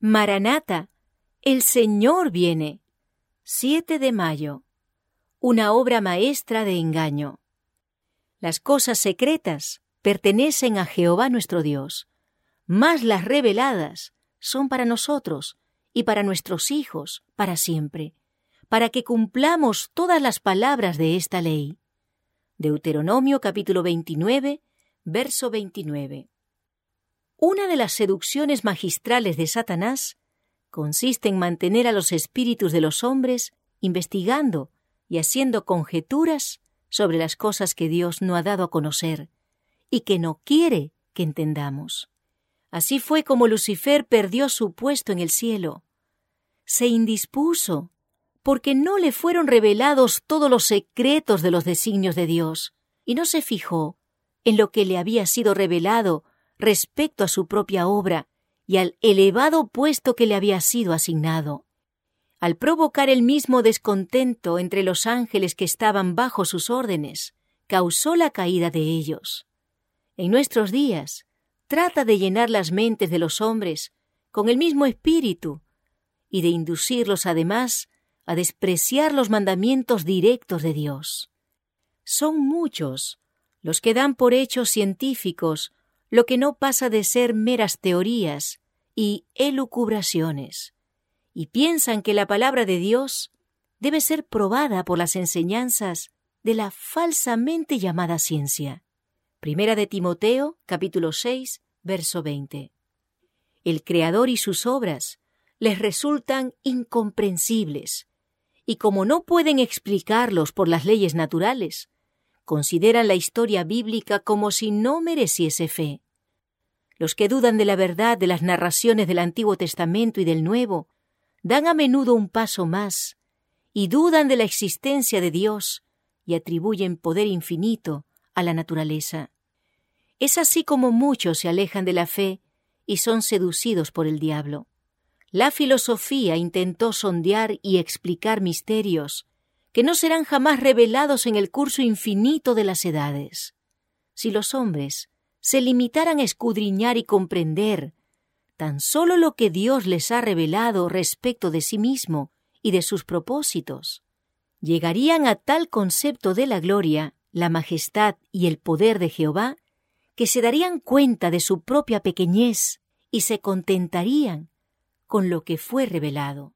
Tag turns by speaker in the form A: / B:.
A: Maranata, el Señor viene. 7 de mayo. Una obra maestra de engaño. Las cosas secretas pertenecen a Jehová nuestro Dios, mas las reveladas son para nosotros y para nuestros hijos para siempre, para que cumplamos todas las palabras de esta ley. Deuteronomio capítulo 29, verso 29. Una de las seducciones magistrales de Satanás consiste en mantener a los espíritus de los hombres investigando y haciendo conjeturas sobre las cosas que Dios no ha dado a conocer y que no quiere que entendamos. Así fue como Lucifer perdió su puesto en el cielo. Se indispuso porque no le fueron revelados todos los secretos de los designios de Dios, y no se fijó en lo que le había sido revelado respecto a su propia obra y al elevado puesto que le había sido asignado. Al provocar el mismo descontento entre los ángeles que estaban bajo sus órdenes, causó la caída de ellos. En nuestros días, trata de llenar las mentes de los hombres con el mismo espíritu y de inducirlos además a despreciar los mandamientos directos de Dios. Son muchos los que dan por hechos científicos lo que no pasa de ser meras teorías y elucubraciones, y piensan que la palabra de Dios debe ser probada por las enseñanzas de la falsamente llamada ciencia. Primera de Timoteo, capítulo 6, verso 20. El Creador y sus obras les resultan incomprensibles, y como no pueden explicarlos por las leyes naturales, consideran la historia bíblica como si no mereciese fe. Los que dudan de la verdad de las narraciones del Antiguo Testamento y del Nuevo dan a menudo un paso más y dudan de la existencia de Dios y atribuyen poder infinito a la naturaleza. Es así como muchos se alejan de la fe y son seducidos por el diablo. La filosofía intentó sondear y explicar misterios que no serán jamás revelados en el curso infinito de las edades. Si los hombres se limitaran a escudriñar y comprender tan solo lo que Dios les ha revelado respecto de sí mismo y de sus propósitos, llegarían a tal concepto de la gloria, la majestad y el poder de Jehová, que se darían cuenta de su propia pequeñez y se contentarían con lo que fue revelado.